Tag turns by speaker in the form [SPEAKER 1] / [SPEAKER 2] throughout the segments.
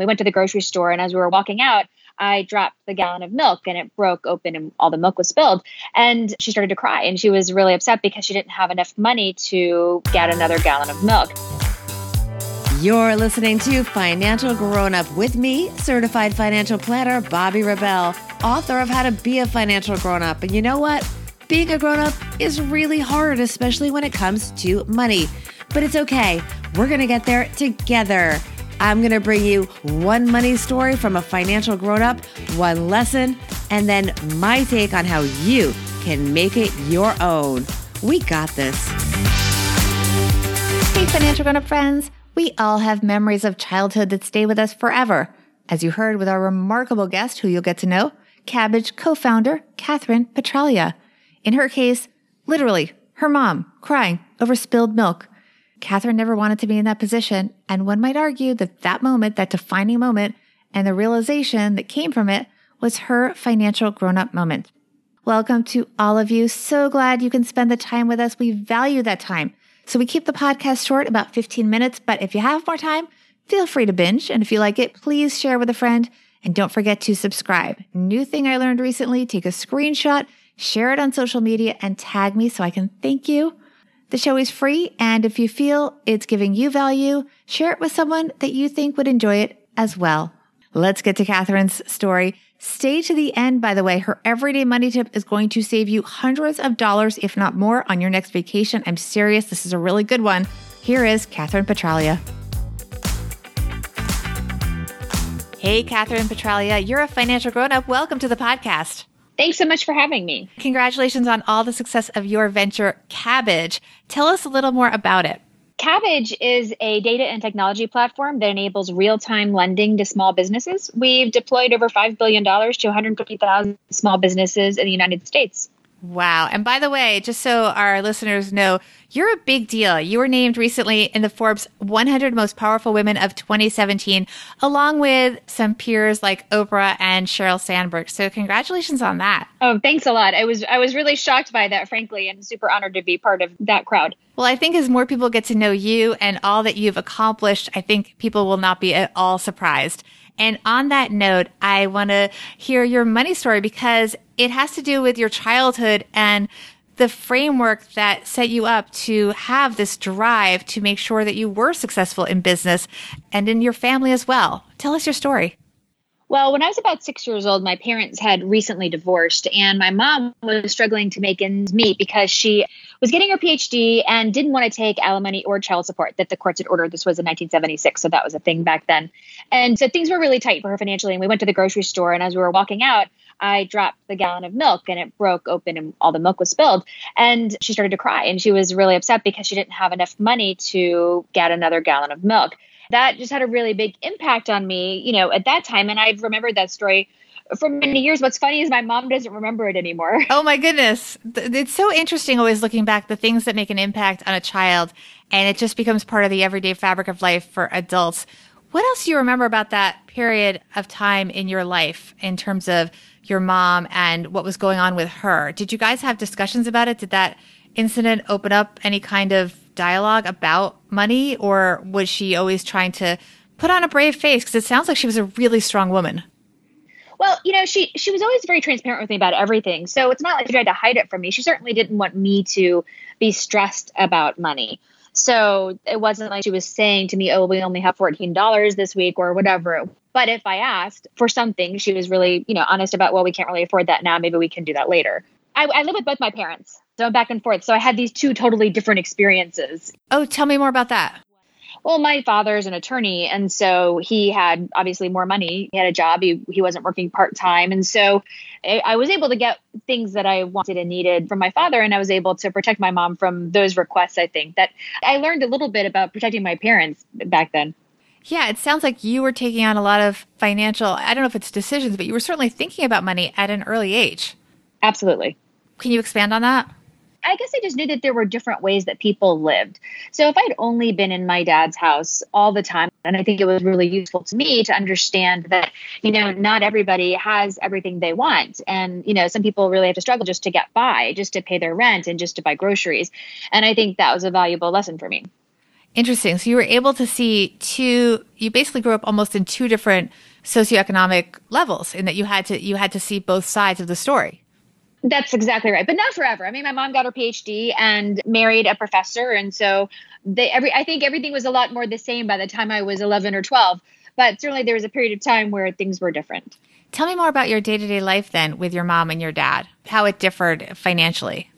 [SPEAKER 1] We went to the grocery store, and as we were walking out, I dropped the gallon of milk and it broke open and all the milk was spilled. And she started to cry and she was really upset because she didn't have enough money to get another gallon of milk.
[SPEAKER 2] You're listening to Financial Grown Up with me, certified financial planner Bobbi Rebell, author of How to Be a Financial Grown Up. And you know what? Being a grown up is really hard, especially when it comes to money. But it's okay. We're going to get there together. I'm going to bring you one money story from a financial grown up, one lesson, and then my take on how you can make it your own. We got this.
[SPEAKER 3] Hey, financial grown up friends. We all have memories of childhood that stay with us forever. As you heard with our remarkable guest, who you'll get to know, Kabbage co founder Kathryn Petralia. In her case, literally, her mom crying over spilled milk. Kathryn never wanted to be in that position, and one might argue that that moment, that defining moment, and the realization that came from it was her financial grown up moment. Welcome to all of you. So glad you can spend the time with us. We value that time. So we keep the podcast short, about 15 minutes, but if you have more time, feel free to binge. And if you like it, please share with a friend and don't forget to subscribe. New thing I learned recently take a screenshot, share it on social media, and tag me so I can thank you. The show is free, and if you feel it's giving you value, share it with someone that you think would enjoy it as well. Let's get to Kathryn's story. Stay to the end, by the way. Her everyday money tip is going to save you hundreds of dollars, if not more, on your next vacation. I'm serious. This is a really good one. Here is Kathryn Petralia. Hey, Kathryn Petralia, you're a financial grown up. Welcome to the podcast.
[SPEAKER 1] Thanks so much for having me.
[SPEAKER 3] Congratulations on all the success of your venture, Kabbage. Tell us a little more about it.
[SPEAKER 1] Kabbage is a data and technology platform that enables real time lending to small businesses. We've deployed over $5 billion to 150,000 small businesses in the United States.
[SPEAKER 3] Wow. And by the way, just so our listeners know, you're a big deal. You were named recently in the Forbes 100 Most Powerful Women of 2017, along with some peers like Oprah and Sheryl Sandberg. So congratulations on that.
[SPEAKER 1] Oh, thanks a lot. I was I was really shocked by that, frankly, and super honored to be part of that crowd.
[SPEAKER 3] Well, I think as more people get to know you and all that you've accomplished, I think people will not be at all surprised. And on that note, I want to hear your money story because it has to do with your childhood and the framework that set you up to have this drive to make sure that you were successful in business and in your family as well. Tell us your story.
[SPEAKER 1] Well, when I was about six years old, my parents had recently divorced, and my mom was struggling to make ends meet because she was getting her PhD and didn't want to take alimony or child support that the courts had ordered. This was in 1976, so that was a thing back then. And so things were really tight for her financially. And we went to the grocery store, and as we were walking out, I dropped the gallon of milk and it broke open and all the milk was spilled. And she started to cry and she was really upset because she didn't have enough money to get another gallon of milk that just had a really big impact on me, you know, at that time. And I've remembered that story for many years. What's funny is my mom doesn't remember it anymore.
[SPEAKER 3] Oh my goodness. It's so interesting always looking back the things that make an impact on a child and it just becomes part of the everyday fabric of life for adults. What else do you remember about that period of time in your life in terms of your mom and what was going on with her? Did you guys have discussions about it? Did that incident open up any kind of dialogue about money, or was she always trying to put on a brave face? Because it sounds like she was a really strong woman.
[SPEAKER 1] Well, you know, she she was always very transparent with me about everything. So it's not like she tried to hide it from me. She certainly didn't want me to be stressed about money. So it wasn't like she was saying to me, "Oh, we only have fourteen dollars this week" or whatever. But if I asked for something, she was really, you know, honest about, "Well, we can't really afford that now. Maybe we can do that later." I, I live with both my parents, so back and forth. So I had these two totally different experiences.
[SPEAKER 3] Oh, tell me more about that.
[SPEAKER 1] Well, my father's an attorney, and so he had obviously more money. He had a job. He he wasn't working part time, and so I, I was able to get things that I wanted and needed from my father, and I was able to protect my mom from those requests. I think that I learned a little bit about protecting my parents back then.
[SPEAKER 3] Yeah, it sounds like you were taking on a lot of financial, I don't know if it's decisions, but you were certainly thinking about money at an early age.
[SPEAKER 1] Absolutely.
[SPEAKER 3] Can you expand on that?
[SPEAKER 1] I guess I just knew that there were different ways that people lived. So if I'd only been in my dad's house all the time, and I think it was really useful to me to understand that, you know, not everybody has everything they want. And, you know, some people really have to struggle just to get by, just to pay their rent and just to buy groceries. And I think that was a valuable lesson for me.
[SPEAKER 3] Interesting. So you were able to see two, you basically grew up almost in two different socioeconomic levels in that you had to, you had to see both sides of the story.
[SPEAKER 1] That's exactly right, but not forever. I mean, my mom got her PhD and married a professor, and so they every I think everything was a lot more the same by the time I was 11 or 12. But certainly there was a period of time where things were different.
[SPEAKER 3] Tell me more about your day to day life then with your mom and your dad, how it differed financially.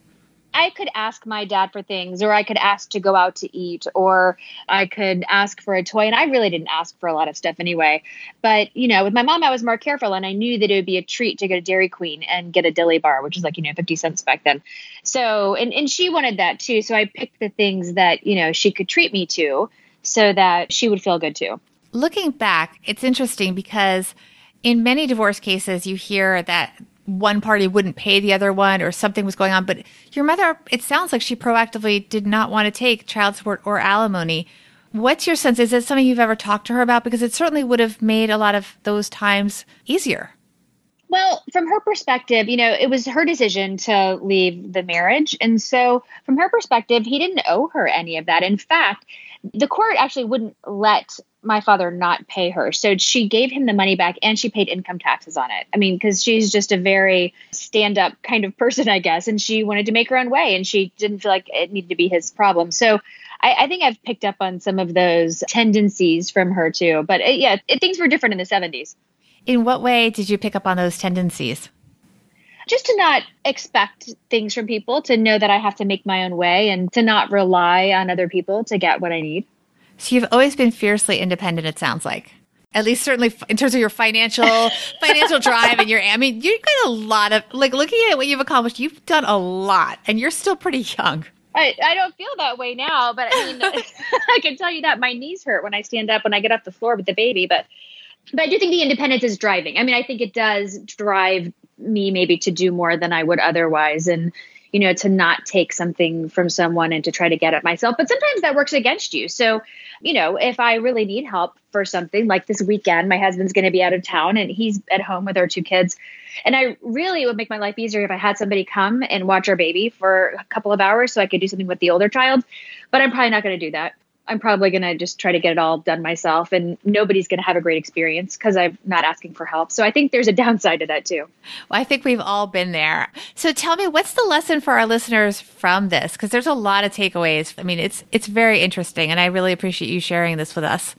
[SPEAKER 1] I could ask my dad for things, or I could ask to go out to eat, or I could ask for a toy. And I really didn't ask for a lot of stuff anyway. But, you know, with my mom, I was more careful and I knew that it would be a treat to go to Dairy Queen and get a dilly bar, which was like, you know, 50 cents back then. So, and, and she wanted that too. So I picked the things that, you know, she could treat me to so that she would feel good too.
[SPEAKER 3] Looking back, it's interesting because in many divorce cases, you hear that one party wouldn't pay the other one or something was going on. But your mother, it sounds like she proactively did not want to take child support or alimony. What's your sense? Is it something you've ever talked to her about? Because it certainly would have made a lot of those times easier.
[SPEAKER 1] Well, from her perspective, you know, it was her decision to leave the marriage. And so, from her perspective, he didn't owe her any of that. In fact, the court actually wouldn't let my father not pay her. So she gave him the money back and she paid income taxes on it. I mean, because she's just a very stand up kind of person, I guess. And she wanted to make her own way and she didn't feel like it needed to be his problem. So I, I think I've picked up on some of those tendencies from her too. But uh, yeah, it, things were different in the 70s.
[SPEAKER 3] In what way did you pick up on those tendencies?
[SPEAKER 1] just to not expect things from people, to know that I have to make my own way and to not rely on other people to get what I need.
[SPEAKER 3] So you've always been fiercely independent. It sounds like, at least certainly in terms of your financial financial drive and your. I mean, you've got a lot of like looking at what you've accomplished. You've done a lot, and you're still pretty young.
[SPEAKER 1] I, I don't feel that way now, but I mean, I can tell you that my knees hurt when I stand up when I get off the floor with the baby. But but I do think the independence is driving. I mean, I think it does drive me maybe to do more than I would otherwise, and you know, to not take something from someone and to try to get it myself. But sometimes that works against you. So, you know, if I really need help for something like this weekend, my husband's going to be out of town and he's at home with our two kids. And I really would make my life easier if I had somebody come and watch our baby for a couple of hours so I could do something with the older child. But I'm probably not going to do that. I'm probably going to just try to get it all done myself, and nobody's going to have a great experience because I'm not asking for help. So I think there's a downside to that too.
[SPEAKER 3] Well, I think we've all been there. So tell me, what's the lesson for our listeners from this? Because there's a lot of takeaways. I mean, it's it's very interesting, and I really appreciate you sharing this with us.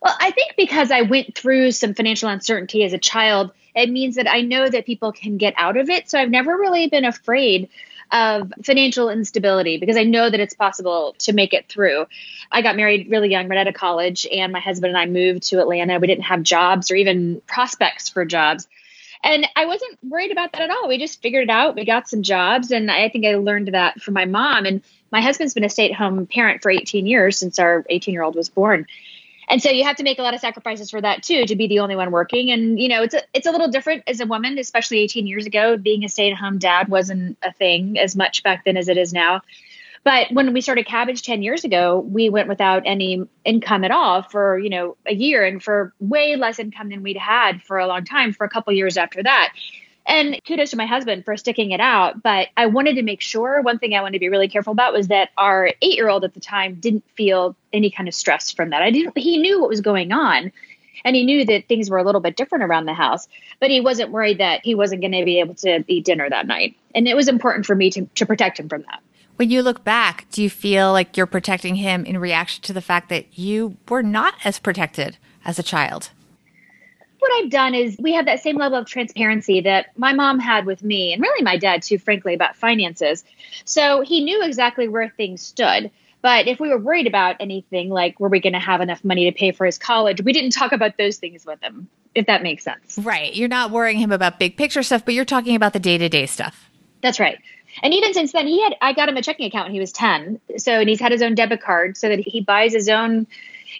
[SPEAKER 1] Well, I think because I went through some financial uncertainty as a child, it means that I know that people can get out of it. So I've never really been afraid of financial instability because I know that it's possible to make it through. I got married really young, right out of college, and my husband and I moved to Atlanta. We didn't have jobs or even prospects for jobs. And I wasn't worried about that at all. We just figured it out. We got some jobs. And I think I learned that from my mom. And my husband's been a stay at home parent for 18 years since our 18 year old was born and so you have to make a lot of sacrifices for that too to be the only one working. And you know it's a, it's a little different as a woman especially 18 years ago. Being a stay-at-home dad wasn't a thing as much back then as it is now. But when we started Kabbage 10 years ago we went without any income at all for you know a year and for way less income than we'd had for a long time for a couple years after that and kudos to my husband for sticking it out. But I wanted to make sure one thing I wanted to be really careful about was that our eight year old at the time didn't feel any kind of stress from that. I didn't, he knew what was going on and he knew that things were a little bit different around the house, but he wasn't worried that he wasn't going to be able to eat dinner that night. And it was important for me to, to protect him from that.
[SPEAKER 3] When you look back, do you feel like you're protecting him in reaction to the fact that you were not as protected as a child?
[SPEAKER 1] What I've done is we have that same level of transparency that my mom had with me, and really my dad too, frankly, about finances. So he knew exactly where things stood. But if we were worried about anything like were we going to have enough money to pay for his college, we didn't talk about those things with him, if that makes sense.
[SPEAKER 3] Right. You're not worrying him about big picture stuff, but you're talking about the day to day stuff.
[SPEAKER 1] That's right. And even since then, he had I got him a checking account when he was ten. So and he's had his own debit card so that he buys his own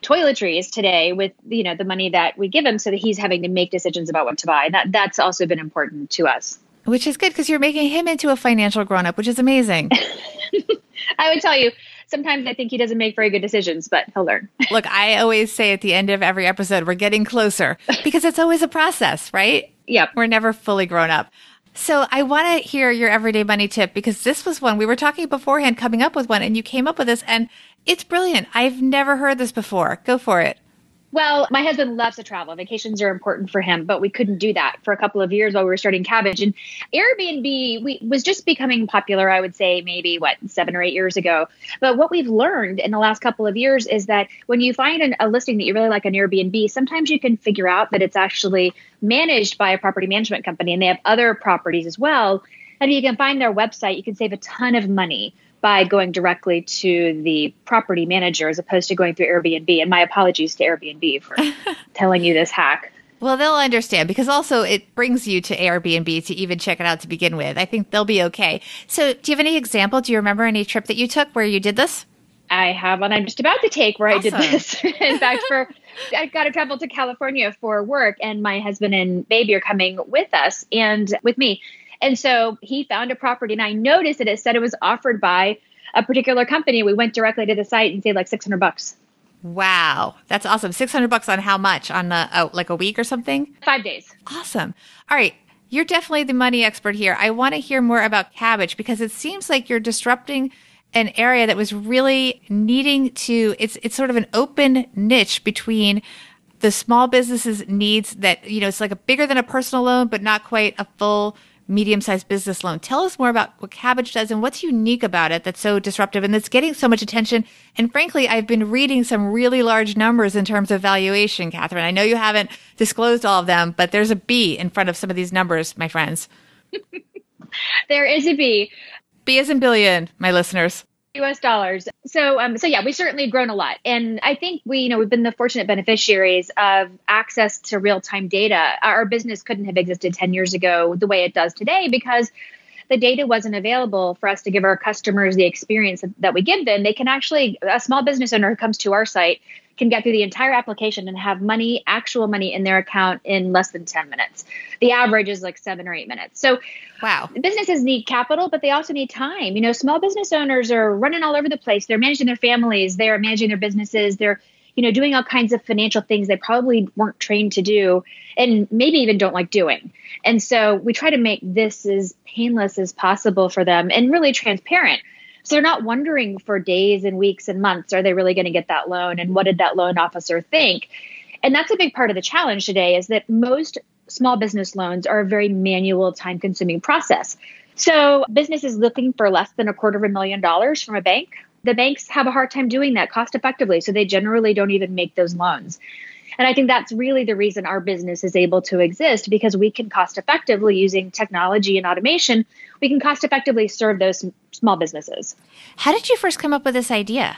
[SPEAKER 1] toiletries today with you know the money that we give him so that he's having to make decisions about what to buy. That that's also been important to us.
[SPEAKER 3] Which is good because you're making him into a financial grown-up which is amazing.
[SPEAKER 1] I would tell you sometimes i think he doesn't make very good decisions but he'll learn.
[SPEAKER 3] Look i always say at the end of every episode we're getting closer because it's always a process right?
[SPEAKER 1] Yep.
[SPEAKER 3] We're never fully grown up So I want to hear your everyday money tip because this was one we were talking beforehand coming up with one and you came up with this and it's brilliant. I've never heard this before. Go for it.
[SPEAKER 1] Well, my husband loves to travel. Vacations are important for him, but we couldn't do that for a couple of years while we were starting Kabbage. And Airbnb we, was just becoming popular, I would say, maybe what, seven or eight years ago. But what we've learned in the last couple of years is that when you find an, a listing that you really like on Airbnb, sometimes you can figure out that it's actually managed by a property management company and they have other properties as well. And if you can find their website, you can save a ton of money by going directly to the property manager as opposed to going through Airbnb. And my apologies to Airbnb for telling you this hack.
[SPEAKER 3] Well, they'll understand because also it brings you to Airbnb to even check it out to begin with. I think they'll be okay. So, do you have any example? Do you remember any trip that you took where you did this?
[SPEAKER 1] I have one I'm just about to take where awesome. I did this. In fact, for I got to travel to California for work, and my husband and baby are coming with us and with me. And so he found a property and I noticed that it said it was offered by a particular company. We went directly to the site and saved like 600 bucks.
[SPEAKER 3] Wow, that's awesome. 600 bucks on how much? On the, oh, like a week or something?
[SPEAKER 1] 5 days.
[SPEAKER 3] Awesome. All right. You're definitely the money expert here. I want to hear more about Kabbage because it seems like you're disrupting an area that was really needing to it's it's sort of an open niche between the small businesses needs that you know it's like a bigger than a personal loan but not quite a full medium sized business loan. Tell us more about what Kabbage does and what's unique about it that's so disruptive and that's getting so much attention. And frankly, I've been reading some really large numbers in terms of valuation, Kathryn. I know you haven't disclosed all of them, but there's a B in front of some of these numbers, my friends.
[SPEAKER 1] there is a B.
[SPEAKER 3] B is in billion, my listeners.
[SPEAKER 1] US dollars. So um so yeah, we've certainly grown a lot. And I think we, you know, we've been the fortunate beneficiaries of access to real-time data. Our business couldn't have existed 10 years ago the way it does today because the data wasn't available for us to give our customers the experience that we give them. They can actually a small business owner who comes to our site can get through the entire application and have money, actual money in their account in less than 10 minutes. The average is like seven or eight minutes. So,
[SPEAKER 3] wow.
[SPEAKER 1] Businesses need capital, but they also need time. You know, small business owners are running all over the place. They're managing their families, they're managing their businesses, they're you know, doing all kinds of financial things they probably weren't trained to do and maybe even don't like doing. And so we try to make this as painless as possible for them and really transparent. So they're not wondering for days and weeks and months, are they really going to get that loan? And what did that loan officer think? And that's a big part of the challenge today is that most small business loans are a very manual, time consuming process. So businesses looking for less than a quarter of a million dollars from a bank, the banks have a hard time doing that cost effectively. So they generally don't even make those loans. And I think that's really the reason our business is able to exist because we can cost effectively using technology and automation, we can cost effectively serve those small businesses.
[SPEAKER 3] How did you first come up with this idea?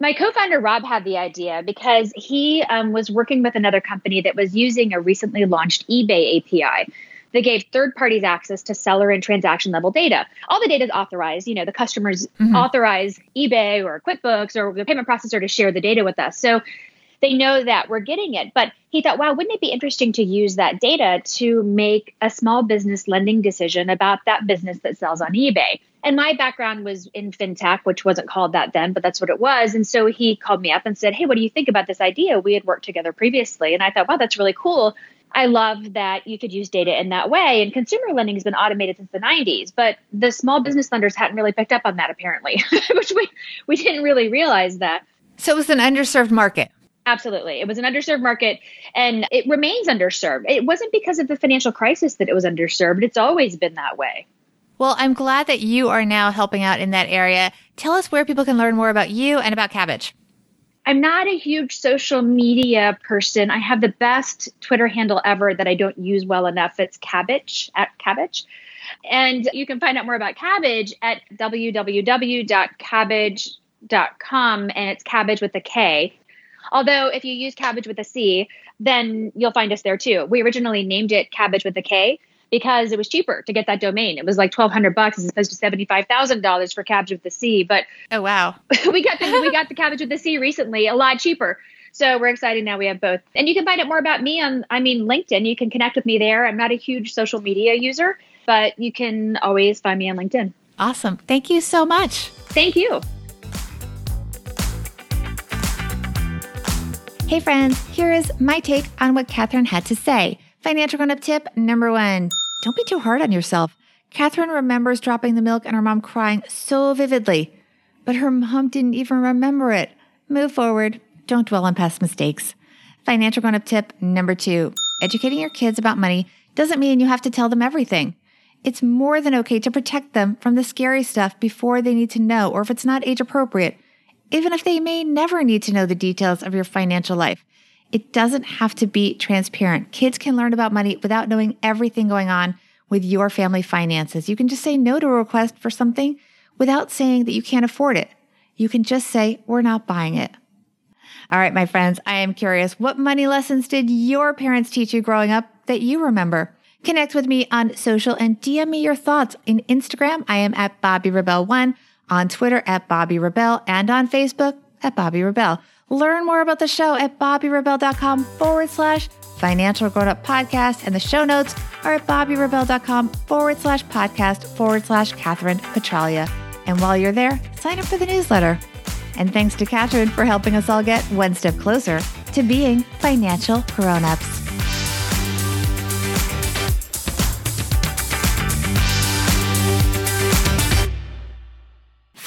[SPEAKER 1] My co founder, Rob, had the idea because he um, was working with another company that was using a recently launched eBay API that gave third parties access to seller and transaction level data. All the data is authorized. You know, the customers mm-hmm. authorize eBay or QuickBooks or the payment processor to share the data with us. So they know that we're getting it. But he thought, wow, wouldn't it be interesting to use that data to make a small business lending decision about that business that sells on eBay? And my background was in fintech, which wasn't called that then, but that's what it was. And so he called me up and said, Hey, what do you think about this idea? We had worked together previously. And I thought, wow, that's really cool. I love that you could use data in that way. And consumer lending has been automated since the 90s, but the small business lenders hadn't really picked up on that apparently, which we, we didn't really realize that.
[SPEAKER 3] So it was an underserved market.
[SPEAKER 1] Absolutely. It was an underserved market and it remains underserved. It wasn't because of the financial crisis that it was underserved. It's always been that way.
[SPEAKER 3] Well, I'm glad that you are now helping out in that area. Tell us where people can learn more about you and about Kabbage.
[SPEAKER 1] I'm not a huge social media person. I have the best Twitter handle ever that I don't use well enough. It's Cabbage at Cabbage. And you can find out more about Kabbage at www.kabbage.com and it's Kabbage with a K. Although if you use cabbage with a C, then you'll find us there too. We originally named it Kabbage with a K because it was cheaper to get that domain. It was like twelve hundred bucks as opposed to seventy five thousand dollars for cabbage with the C. But
[SPEAKER 3] oh wow,
[SPEAKER 1] we got the we got the Kabbage with the C recently, a lot cheaper. So we're excited now we have both. And you can find out more about me on I mean LinkedIn. You can connect with me there. I'm not a huge social media user, but you can always find me on LinkedIn.
[SPEAKER 3] Awesome. Thank you so much.
[SPEAKER 1] Thank you.
[SPEAKER 3] Hey, friends, here is my take on what Kathryn had to say. Financial grown up tip number one Don't be too hard on yourself. Kathryn remembers dropping the milk and her mom crying so vividly, but her mom didn't even remember it. Move forward. Don't dwell on past mistakes. Financial grown up tip number two educating your kids about money doesn't mean you have to tell them everything. It's more than okay to protect them from the scary stuff before they need to know or if it's not age appropriate, even if they may never need to know the details of your financial life. It doesn't have to be transparent. Kids can learn about money without knowing everything going on with your family finances. You can just say no to a request for something without saying that you can't afford it. You can just say, we're not buying it. All right, my friends, I am curious. What money lessons did your parents teach you growing up that you remember? Connect with me on social and DM me your thoughts. In Instagram, I am at Bobbi Rebell1, on Twitter at Bobbi Rebell, and on Facebook at Bobbi Rebell. Learn more about the show at bobbirebell.com forward slash financial grown up podcast. And the show notes are at bobbirebell.com forward slash podcast forward slash Kathryn Petralia. And while you're there, sign up for the newsletter. And thanks to Kathryn for helping us all get one step closer to being financial grown ups.